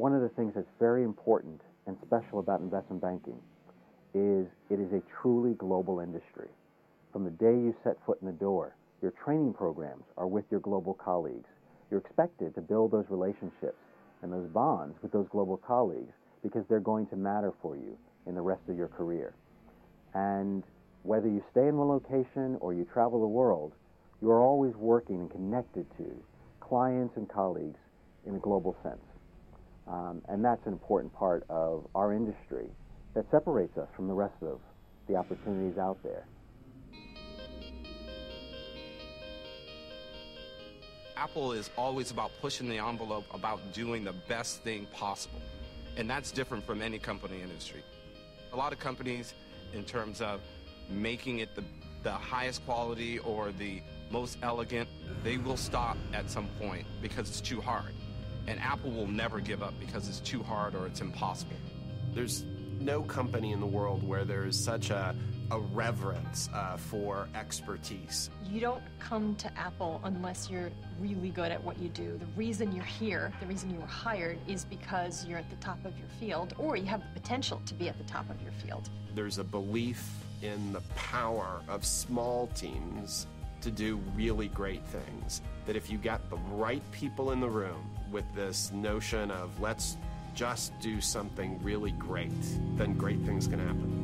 One of the things that's very important and special about investment banking is it is a truly global industry. From the day you set foot in the door, your training programs are with your global colleagues. You're expected to build those relationships and those bonds with those global colleagues because they're going to matter for you in the rest of your career. And whether you stay in one location or you travel the world, you are always working and connected to clients and colleagues in a global sense. Um, and that's an important part of our industry that separates us from the rest of the opportunities out there. Apple is always about pushing the envelope, about doing the best thing possible. And that's different from any company industry. A lot of companies, in terms of making it the, the highest quality or the most elegant, they will stop at some point because it's too hard. And Apple will never give up because it's too hard or it's impossible. There's no company in the world where there is such a a reverence uh, for expertise. You don't come to Apple unless you're really good at what you do. The reason you're here, the reason you were hired, is because you're at the top of your field or you have the potential to be at the top of your field. There's a belief in the power of small teams to do really great things. That if you get the right people in the room with this notion of let's just do something really great, then great things can happen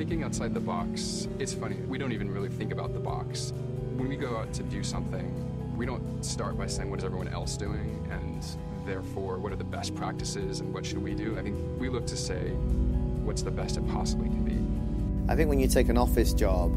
thinking outside the box, it's funny. We don't even really think about the box. When we go out to do something, we don't start by saying, what is everyone else doing? And therefore, what are the best practices and what should we do? I think we look to say, what's the best it possibly can be. I think when you take an office job,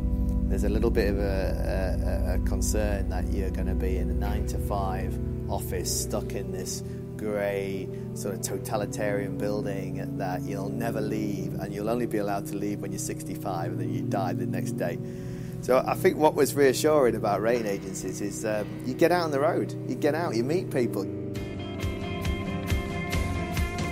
there's a little bit of a, a, a concern that you're going to be in a nine to five office stuck in this grey, sort of totalitarian building that you'll never leave, and you'll only be allowed to leave when you're 65, and then you die the next day. So I think what was reassuring about rating agencies is um, you get out on the road, you get out, you meet people.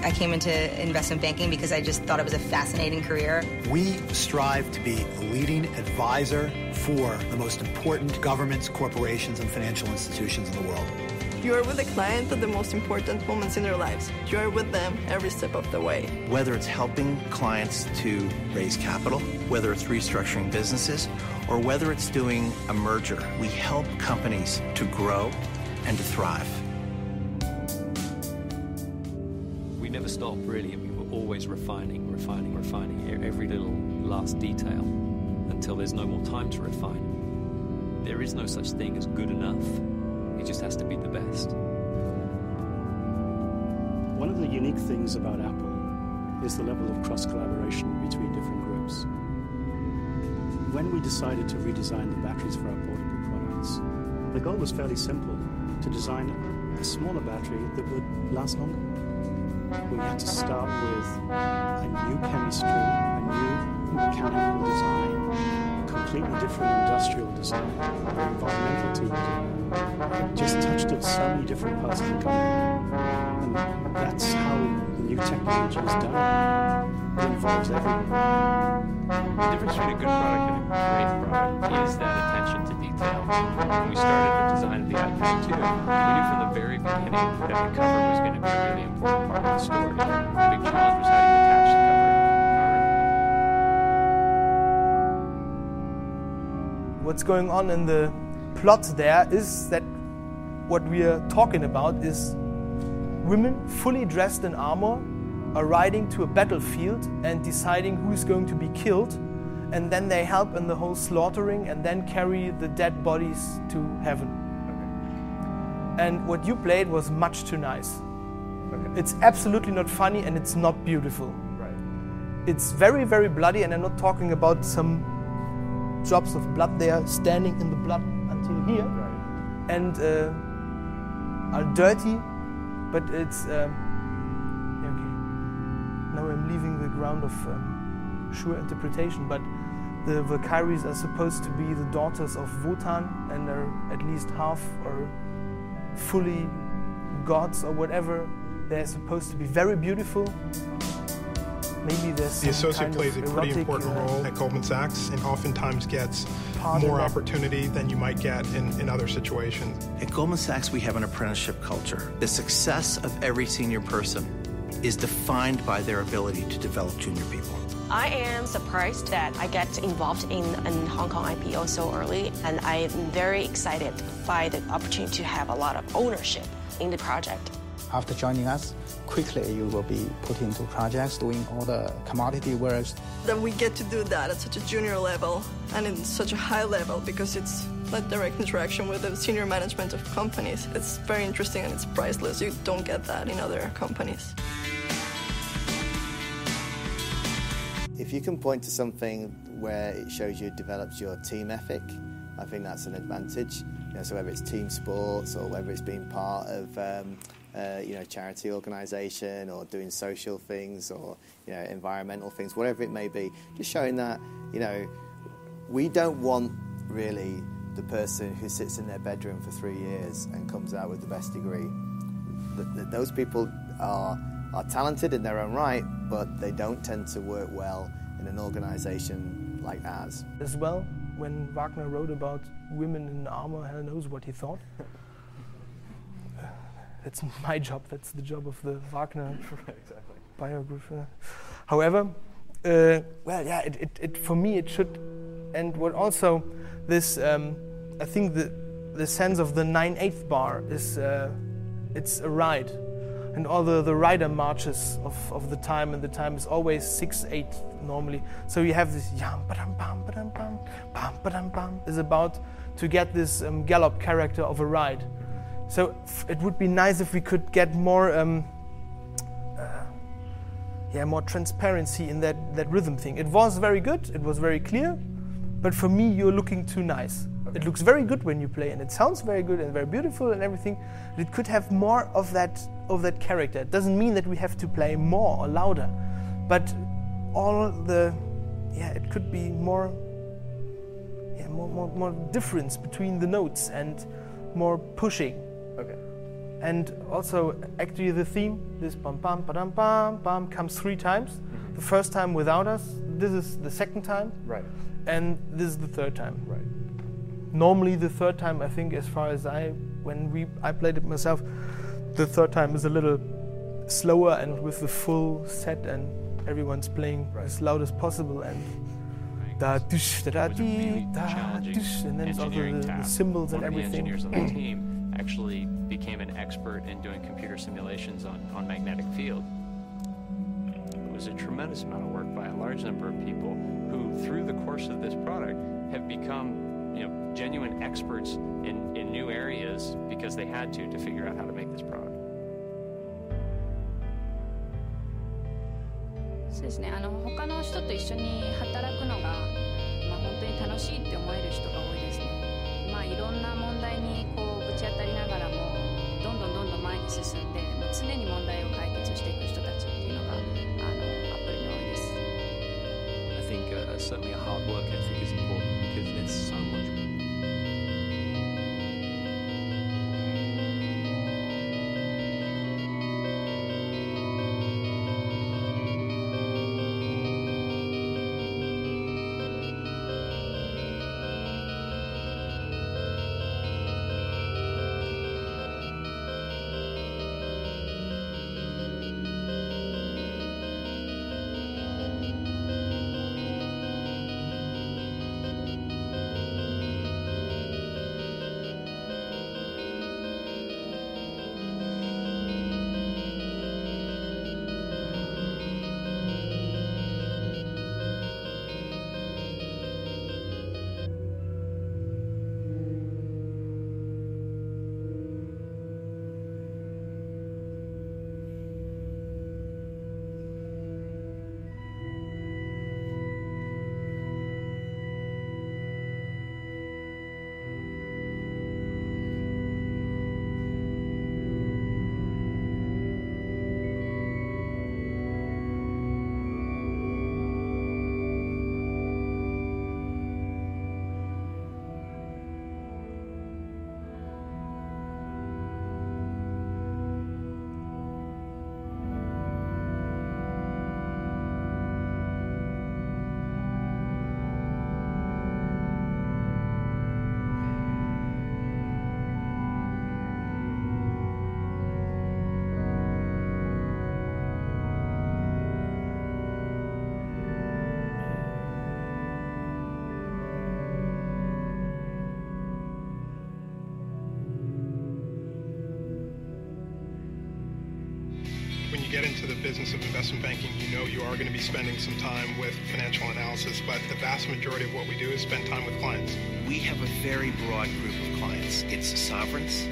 I came into investment banking because I just thought it was a fascinating career. We strive to be a leading advisor for the most important governments, corporations, and financial institutions in the world. You are with a client at the most important moments in their lives. You are with them every step of the way. Whether it's helping clients to raise capital, whether it's restructuring businesses, or whether it's doing a merger, we help companies to grow and to thrive. Stop, really. and we were always refining, refining, refining every little last detail until there's no more time to refine. There is no such thing as good enough. It just has to be the best. One of the unique things about Apple is the level of cross collaboration between different groups. When we decided to redesign the batteries for our portable products, the goal was fairly simple to design a smaller battery that would last longer. We had to start with a new chemistry, a new mechanical design, a completely different industrial design, environmental team it just touched at so many different parts of the company. And that's how the new technology is done. Involves everyone. The difference between a good product and a great product is that attention to detail. When we started the design of the iPad 2, we knew from the very beginning that the cover was going to be a really important part of the story. The big challenge was how you attach the cover What's going on in the plot there is that what we are talking about is women fully dressed in armor are riding to a battlefield and deciding who's going to be killed and then they help in the whole slaughtering and then carry the dead bodies to heaven okay. and what you played was much too nice okay. it's absolutely not funny and it's not beautiful right. it's very very bloody and i'm not talking about some drops of blood there standing in the blood until here right. and uh, are dirty, but it's. Um, I'm leaving the ground of um, sure interpretation, but the Valkyries are supposed to be the daughters of Wotan and are at least half or fully gods or whatever. They're supposed to be very beautiful. maybe there's The associate kind plays a of pretty important uh, role at Goldman Sachs and oftentimes gets more opportunity than you might get in, in other situations. At Goldman Sachs, we have an apprenticeship culture. The success of every senior person is defined by their ability to develop junior people. I am surprised that I get involved in an Hong Kong IPO so early, and I am very excited by the opportunity to have a lot of ownership in the project. After joining us, quickly you will be put into projects doing all the commodity works. That we get to do that at such a junior level and in such a high level because it's like direct interaction with the senior management of companies. It's very interesting and it's priceless. You don't get that in other companies. If you can point to something where it shows you develops your team ethic, I think that's an advantage. You know, so whether it's team sports or whether it's being part of um, uh, you know charity organisation or doing social things or you know environmental things, whatever it may be, just showing that you know we don't want really the person who sits in their bedroom for three years and comes out with the best degree. Th- th- those people are are talented in their own right, but they don't tend to work well in an organisation like ours. as well. When Wagner wrote about women in armor, hell knows what he thought. That's my job. That's the job of the Wagner exactly. biographer. However, uh, well, yeah, it, it, it, for me it should, and what also this, um, I think the the sense of the nine eighth bar is, uh, it's a ride, and all the the rider marches of, of the time, and the time is always six eight normally. So you have this yam bam bam bam bam is about to get this um, gallop character of a ride. So it would be nice if we could get more. Um, yeah, more transparency in that, that rhythm thing. It was very good, it was very clear, but for me, you're looking too nice. It looks very good when you play, and it sounds very good and very beautiful and everything. But it could have more of that of that character. It doesn't mean that we have to play more or louder, but all the yeah, it could be more yeah, more, more, more difference between the notes and more pushing. Okay. And also, actually, the theme, this bam bam badam bam bam, comes three times. Mm-hmm. The first time without us, this is the second time, Right. and this is the third time. Right. Normally, the third time, I think, as far as I, when we, I played it myself, the third time is a little slower and with the full set, and everyone's playing as loud as possible, and da dush, da da It was a dee, da dush, and then it's also the, the One and of the everything. engineers on the team actually became an expert in doing computer simulations on, on magnetic field. It was a tremendous amount of work by a large number of people who, through the course of this product, have become you know, genuine experts in, in new areas because they had to to figure out how to make this product. Investment banking, you know you are going to be spending some time with financial analysis, but the vast majority of what we do is spend time with clients. We have a very broad group of clients. It's sovereigns,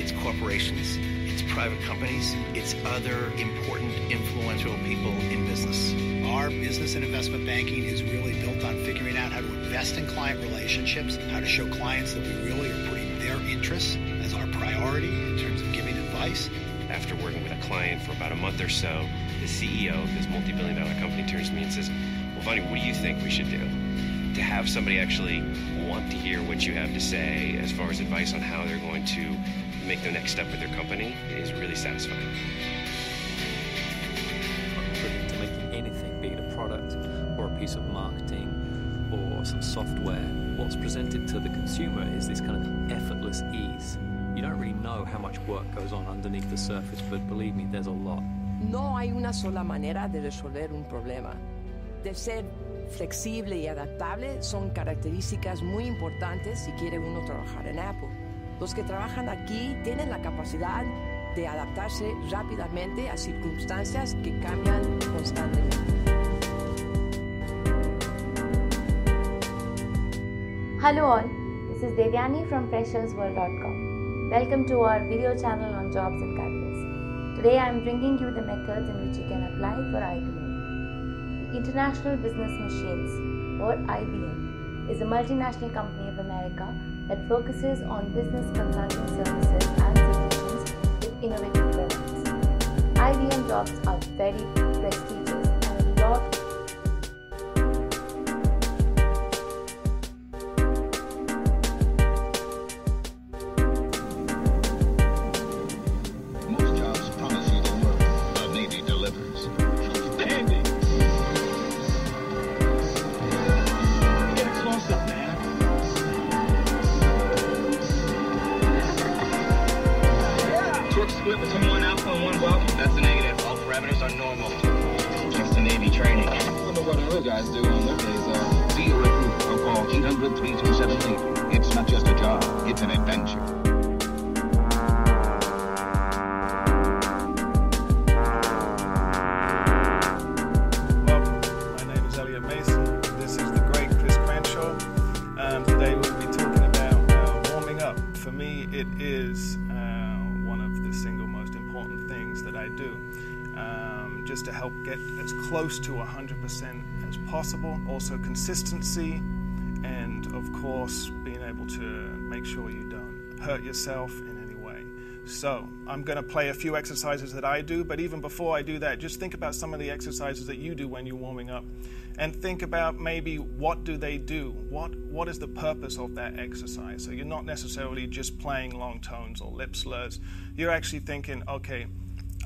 it's corporations, it's private companies, it's other important, influential people in business. Our business and investment banking is really built on figuring out how to invest in client relationships, how to show clients that we really are putting their interests as our priority in terms of giving advice. After working with a client for about a month or so, the CEO of this multi billion dollar company turns to me and says, Well, Vani, what do you think we should do? To have somebody actually want to hear what you have to say as far as advice on how they're going to make their next step with their company is really satisfying. to making anything, be it a product or a piece of marketing or some software, what's presented to the consumer is this kind of effortless ease. You don't really know how much work goes on underneath the surface, but believe me, there's a lot. No hay una sola manera de resolver un problema. De ser flexible y adaptable son características muy importantes si quiere uno trabajar en Apple. Los que trabajan aquí tienen la capacidad de adaptarse rápidamente a circunstancias que cambian constantemente. Hello all, this is Devyani from freshersworld.com. Welcome to our video channel on jobs. Today I am bringing you the methods in which you can apply for IBM. The International Business Machines, or IBM, is a multinational company of America that focuses on business consulting services and solutions with innovative products. IBM jobs are very prestigious and a lot that I do. Um, just to help get as close to 100% as possible. Also, consistency, and of course, being able to make sure you don't hurt yourself in any way. So, I'm going to play a few exercises that I do, but even before I do that, just think about some of the exercises that you do when you're warming up and think about maybe what do they do? What what is the purpose of that exercise? So you're not necessarily just playing long tones or lip slurs. You're actually thinking, okay,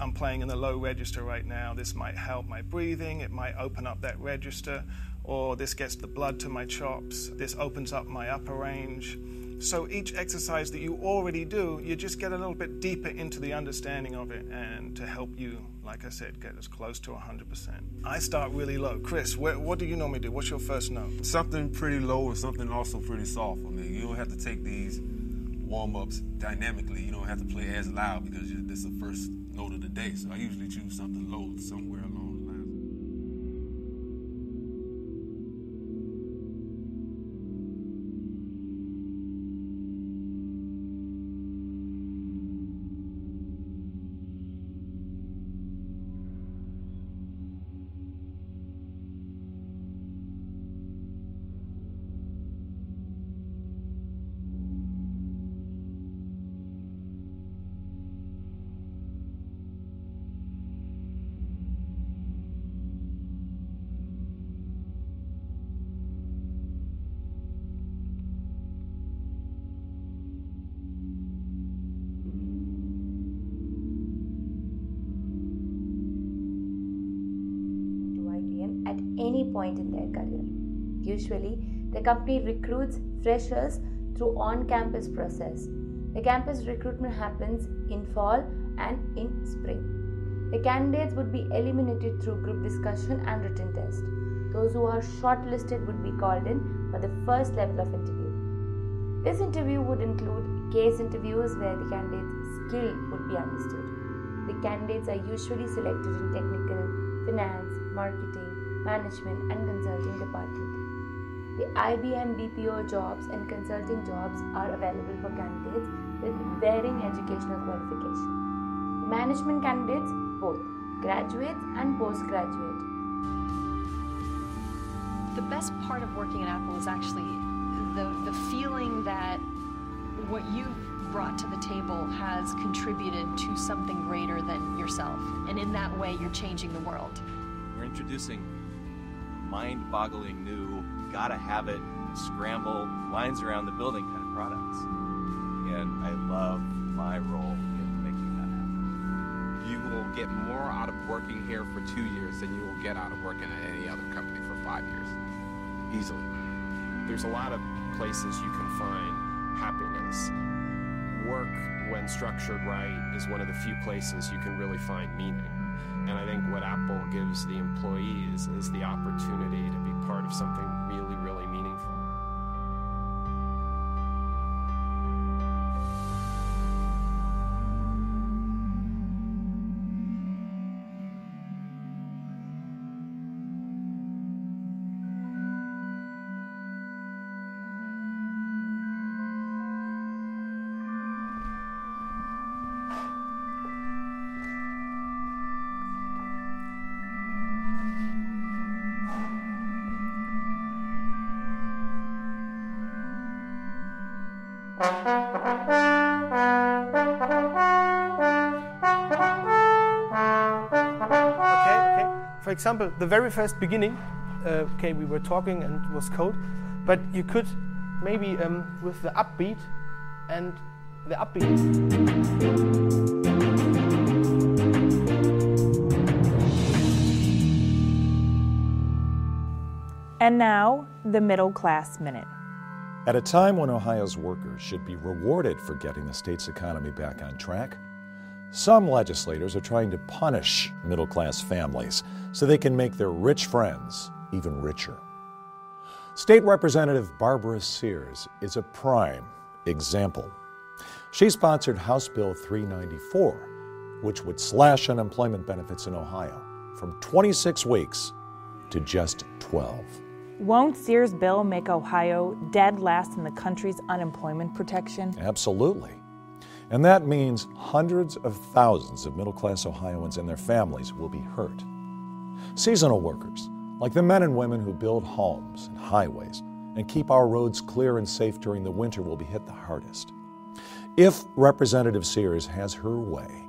I'm playing in the low register right now. This might help my breathing, it might open up that register, or this gets the blood to my chops, this opens up my upper range. So each exercise that you already do, you just get a little bit deeper into the understanding of it and to help you, like I said, get as close to 100%. I start really low. Chris, where, what do you normally do? What's your first note? Something pretty low and something also pretty soft. I mean, you don't have to take these warm ups dynamically. You don't have to play as loud because this is the first note of the day. So I usually choose something low somewhere any point in their career. Usually, the company recruits freshers through on-campus process. The campus recruitment happens in fall and in spring. The candidates would be eliminated through group discussion and written test. Those who are shortlisted would be called in for the first level of interview. This interview would include case interviews where the candidate's skill would be understood. the candidates are usually selected in technical, finance, marketing, management, and consulting department. The IBM BPO jobs and consulting jobs are available for candidates with varying educational qualification. Management candidates, both graduates and postgraduate. The best part of working at Apple is actually the, the feeling that what you've brought to the table has contributed to something greater than yourself. And in that way, you're changing the world. We're introducing mind boggling new, gotta have it, scramble, lines around the building kind of products. And I love my role in making that happen. You will get more out of working here for two years than you will get out of working at any other company for five years. Easily. There's a lot of places you can find happiness. Work, when structured right, is one of the few places you can really find meaning. And I think what Apple gives the employees is the opportunity to be part of something really, Okay, okay. For example, the very first beginning, uh, okay, we were talking and it was code, but you could maybe um, with the upbeat and the upbeat. And now, the Middle Class Minute. At a time when Ohio's workers should be rewarded for getting the state's economy back on track, some legislators are trying to punish middle class families so they can make their rich friends even richer. State Representative Barbara Sears is a prime example. She sponsored House Bill 394, which would slash unemployment benefits in Ohio from 26 weeks to just 12. Won't Sears' bill make Ohio dead last in the country's unemployment protection? Absolutely. And that means hundreds of thousands of middle class Ohioans and their families will be hurt. Seasonal workers, like the men and women who build homes and highways and keep our roads clear and safe during the winter, will be hit the hardest. If Representative Sears has her way,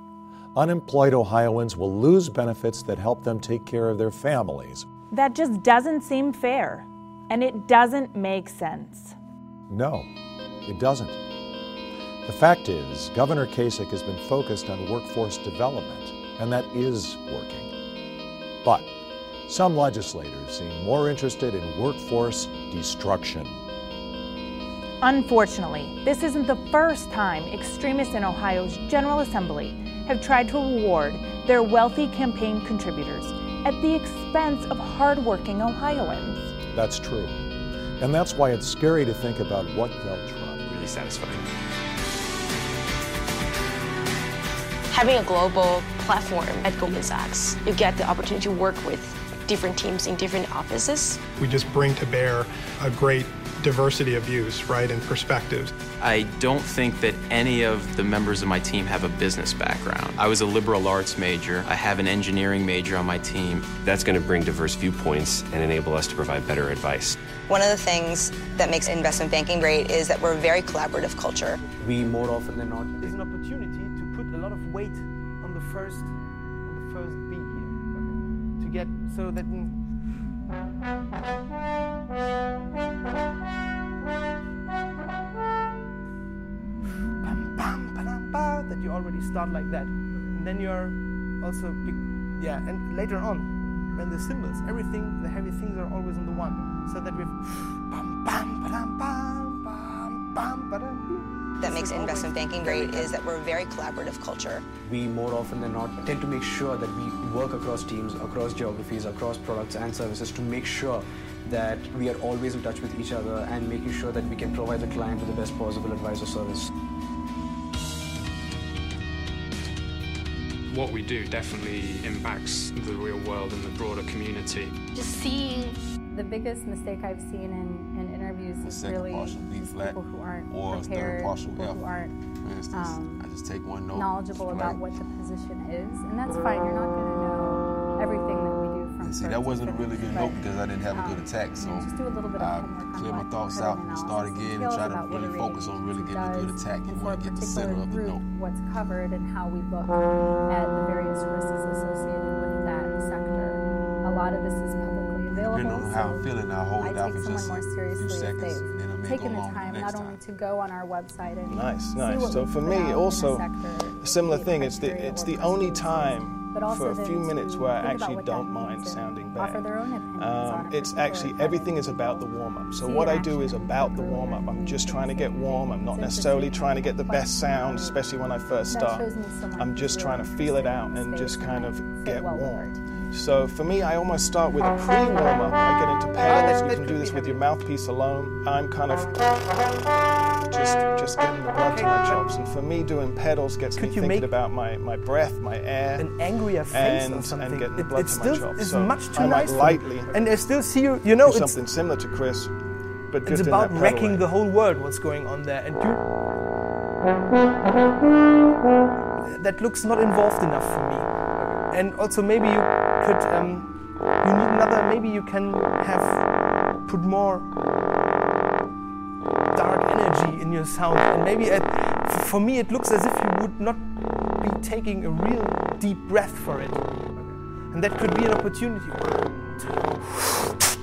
unemployed Ohioans will lose benefits that help them take care of their families. That just doesn't seem fair, and it doesn't make sense. No, it doesn't. The fact is, Governor Kasich has been focused on workforce development, and that is working. But some legislators seem more interested in workforce destruction. Unfortunately, this isn't the first time extremists in Ohio's General Assembly have tried to reward their wealthy campaign contributors at the expense of hardworking Ohioans. That's true. And that's why it's scary to think about what they'll try. Really satisfying. Having a global platform at Goldman Sachs, you get the opportunity to work with different teams in different offices. We just bring to bear a great diversity of views, right, and perspectives. I don't think that any of the members of my team have a business background. I was a liberal arts major. I have an engineering major on my team. That's going to bring diverse viewpoints and enable us to provide better advice. One of the things that makes investment banking great is that we're a very collaborative culture. We more often than not There's an opportunity to put a lot of weight on the first, on the first beat here, to get so that. That you already start like that, and then you're also yeah. And later on, when the cymbals, everything, the heavy things are always on the one, so that we've bam, bam, ba-dam, bam, bam, ba-dam. That makes investment banking great is that we're a very collaborative culture. we more often than not tend to make sure that we work across teams, across geographies, across products and services to make sure that we are always in touch with each other and making sure that we can provide the client with the best possible advice or service. what we do definitely impacts the real world and the broader community. Just seeing the biggest mistake I've seen in, in interviews is second really partial B flat, who aren't or third partial people F. who aren't For instance, um, I just take one note. knowledgeable about what the position is, and that's fine. You're not going to know everything that we do from And see, that wasn't a really good note because I didn't have a good um, attack. So just do a little bit of I clear my thoughts out and start again and try to really focus on really getting a good attack. You and want to get the center of the note. what's covered and how we look at the various risks associated with that sector. A lot of this is publicly available. Depending on how so I'm feeling, I'll hold I it out for just more a few seriously if seconds, they've and then I may taken the time next not time. only to go on our website and Nice, see nice. what So we for put me, out in also sector, a similar thing. It's the it's the only time but also for a few minutes where I actually don't mind means and sounding offer bad. their own Um, it's actually everything is about the warm up. So what I do is about the warm up. I'm just trying to get warm. I'm not necessarily trying to get the best sound, especially when I first start. shows me someone I'm just trying to feel it out and just kind of get warm. So for me, I almost start with a pre warm up. I get into oh, pedals. You can do this with your mouthpiece alone. I'm kind of just just getting the blood to my chops. And for me, doing pedals gets me Could you thinking about my, my breath, my air, an angrier face and, or something. and getting the it, blood it to still my chops. is so much too I might nice. lightly and I still see you. You know, it's something similar to Chris, but it's about wrecking way. the whole world. What's going on there, and you. That looks not involved enough for me. And also, maybe you could. Um, you need another. Maybe you can have put more dark energy in your sound, and maybe it, for me it looks as if you would not be taking a real deep breath for it, and that could be an opportunity.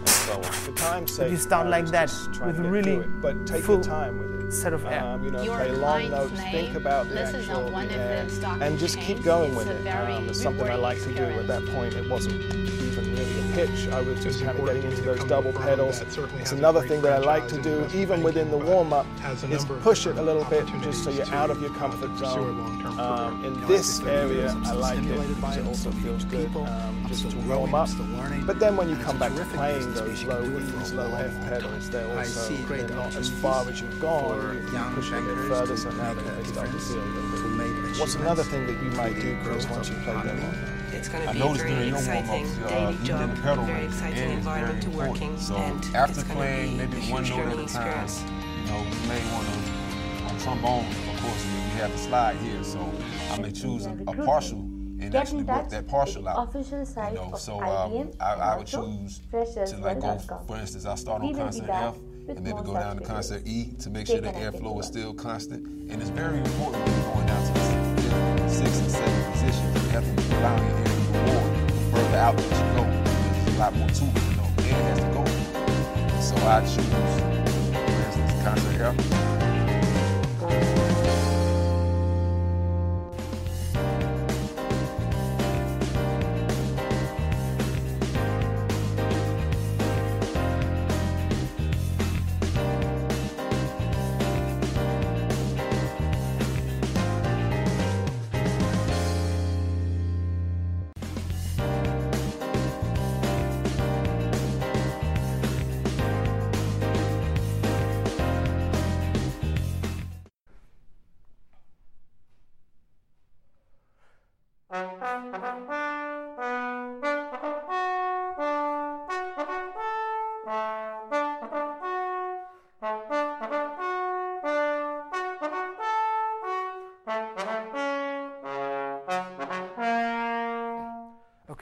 So for time's If you start like that with really but take full your time with it. Set of air. Um, you know, Your play long notes, name, think about the this actual on one the the and just keep going with it. very Um, it's something I like to do. At that point, it wasn't even really a pitch. I was just kind of getting into those double pedals. It's another thing that I like to do, even within the warm up, is push it a little bit, just so you're out of your comfort zone. Um, in this area, I like it because it also feels good um, just to warm up. But then when you come back to playing those low E's, low F pedals, they're also great they're not as far as you've gone. You push it a bit further, so now they start to feel a little bit. What's another thing that you might do, Chris, once you play them on? It's going I to be a noticed very exciting warm-ups, uh, daily job, in the pedal very exciting air is environment to work in. So and after it's going playing to be maybe a one huge note at learning a time, experience. you know, you may want to on trombone, of course, we have the slide here, so I may choose a, a partial and Get actually in work that partial out. official site You know, so um, I, I would choose to like go, for instance, I start on concert F and maybe go down to concert E to make sure the airflow is still constant. And it's very important when you're going down to the fifth, sixth, and seventh positions. You have to be allowing the further out that you go. There's a lot more to it, you know. Air has to go. So I choose, for instance, concert F.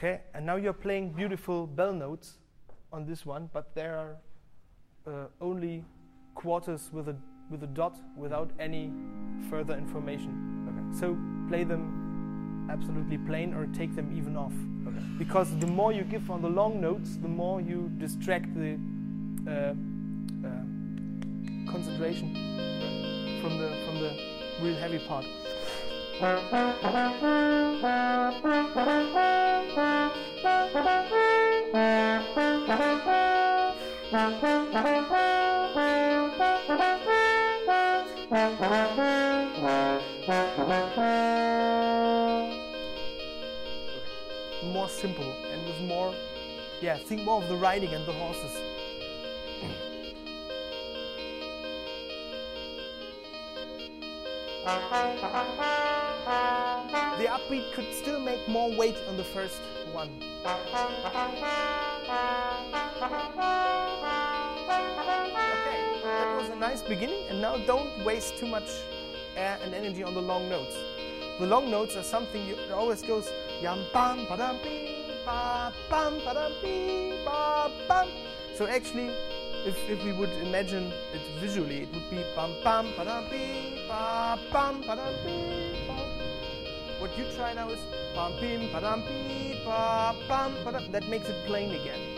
Okay, and now you're playing beautiful bell notes on this one, but there are uh, only quarters with a with a dot without any further information. Okay. So play them absolutely plain or take them even off. Okay. Because the more you give on the long notes, the more you distract the uh, uh, concentration from the from the real heavy part. More simple and with more, yeah, think more of the riding and the horses. The upbeat could still make more weight on the first one. Okay, that was a nice beginning, and now don't waste too much air and energy on the long notes. The long notes are something you, always goes yam bam ba dam ba bam ba dam ba bam. So actually, if, if we would imagine it visually, it would be bam bam ba dam ba bam ba ba. What you try now is bam bim ba dam ba bam ba dam. That makes it plain again.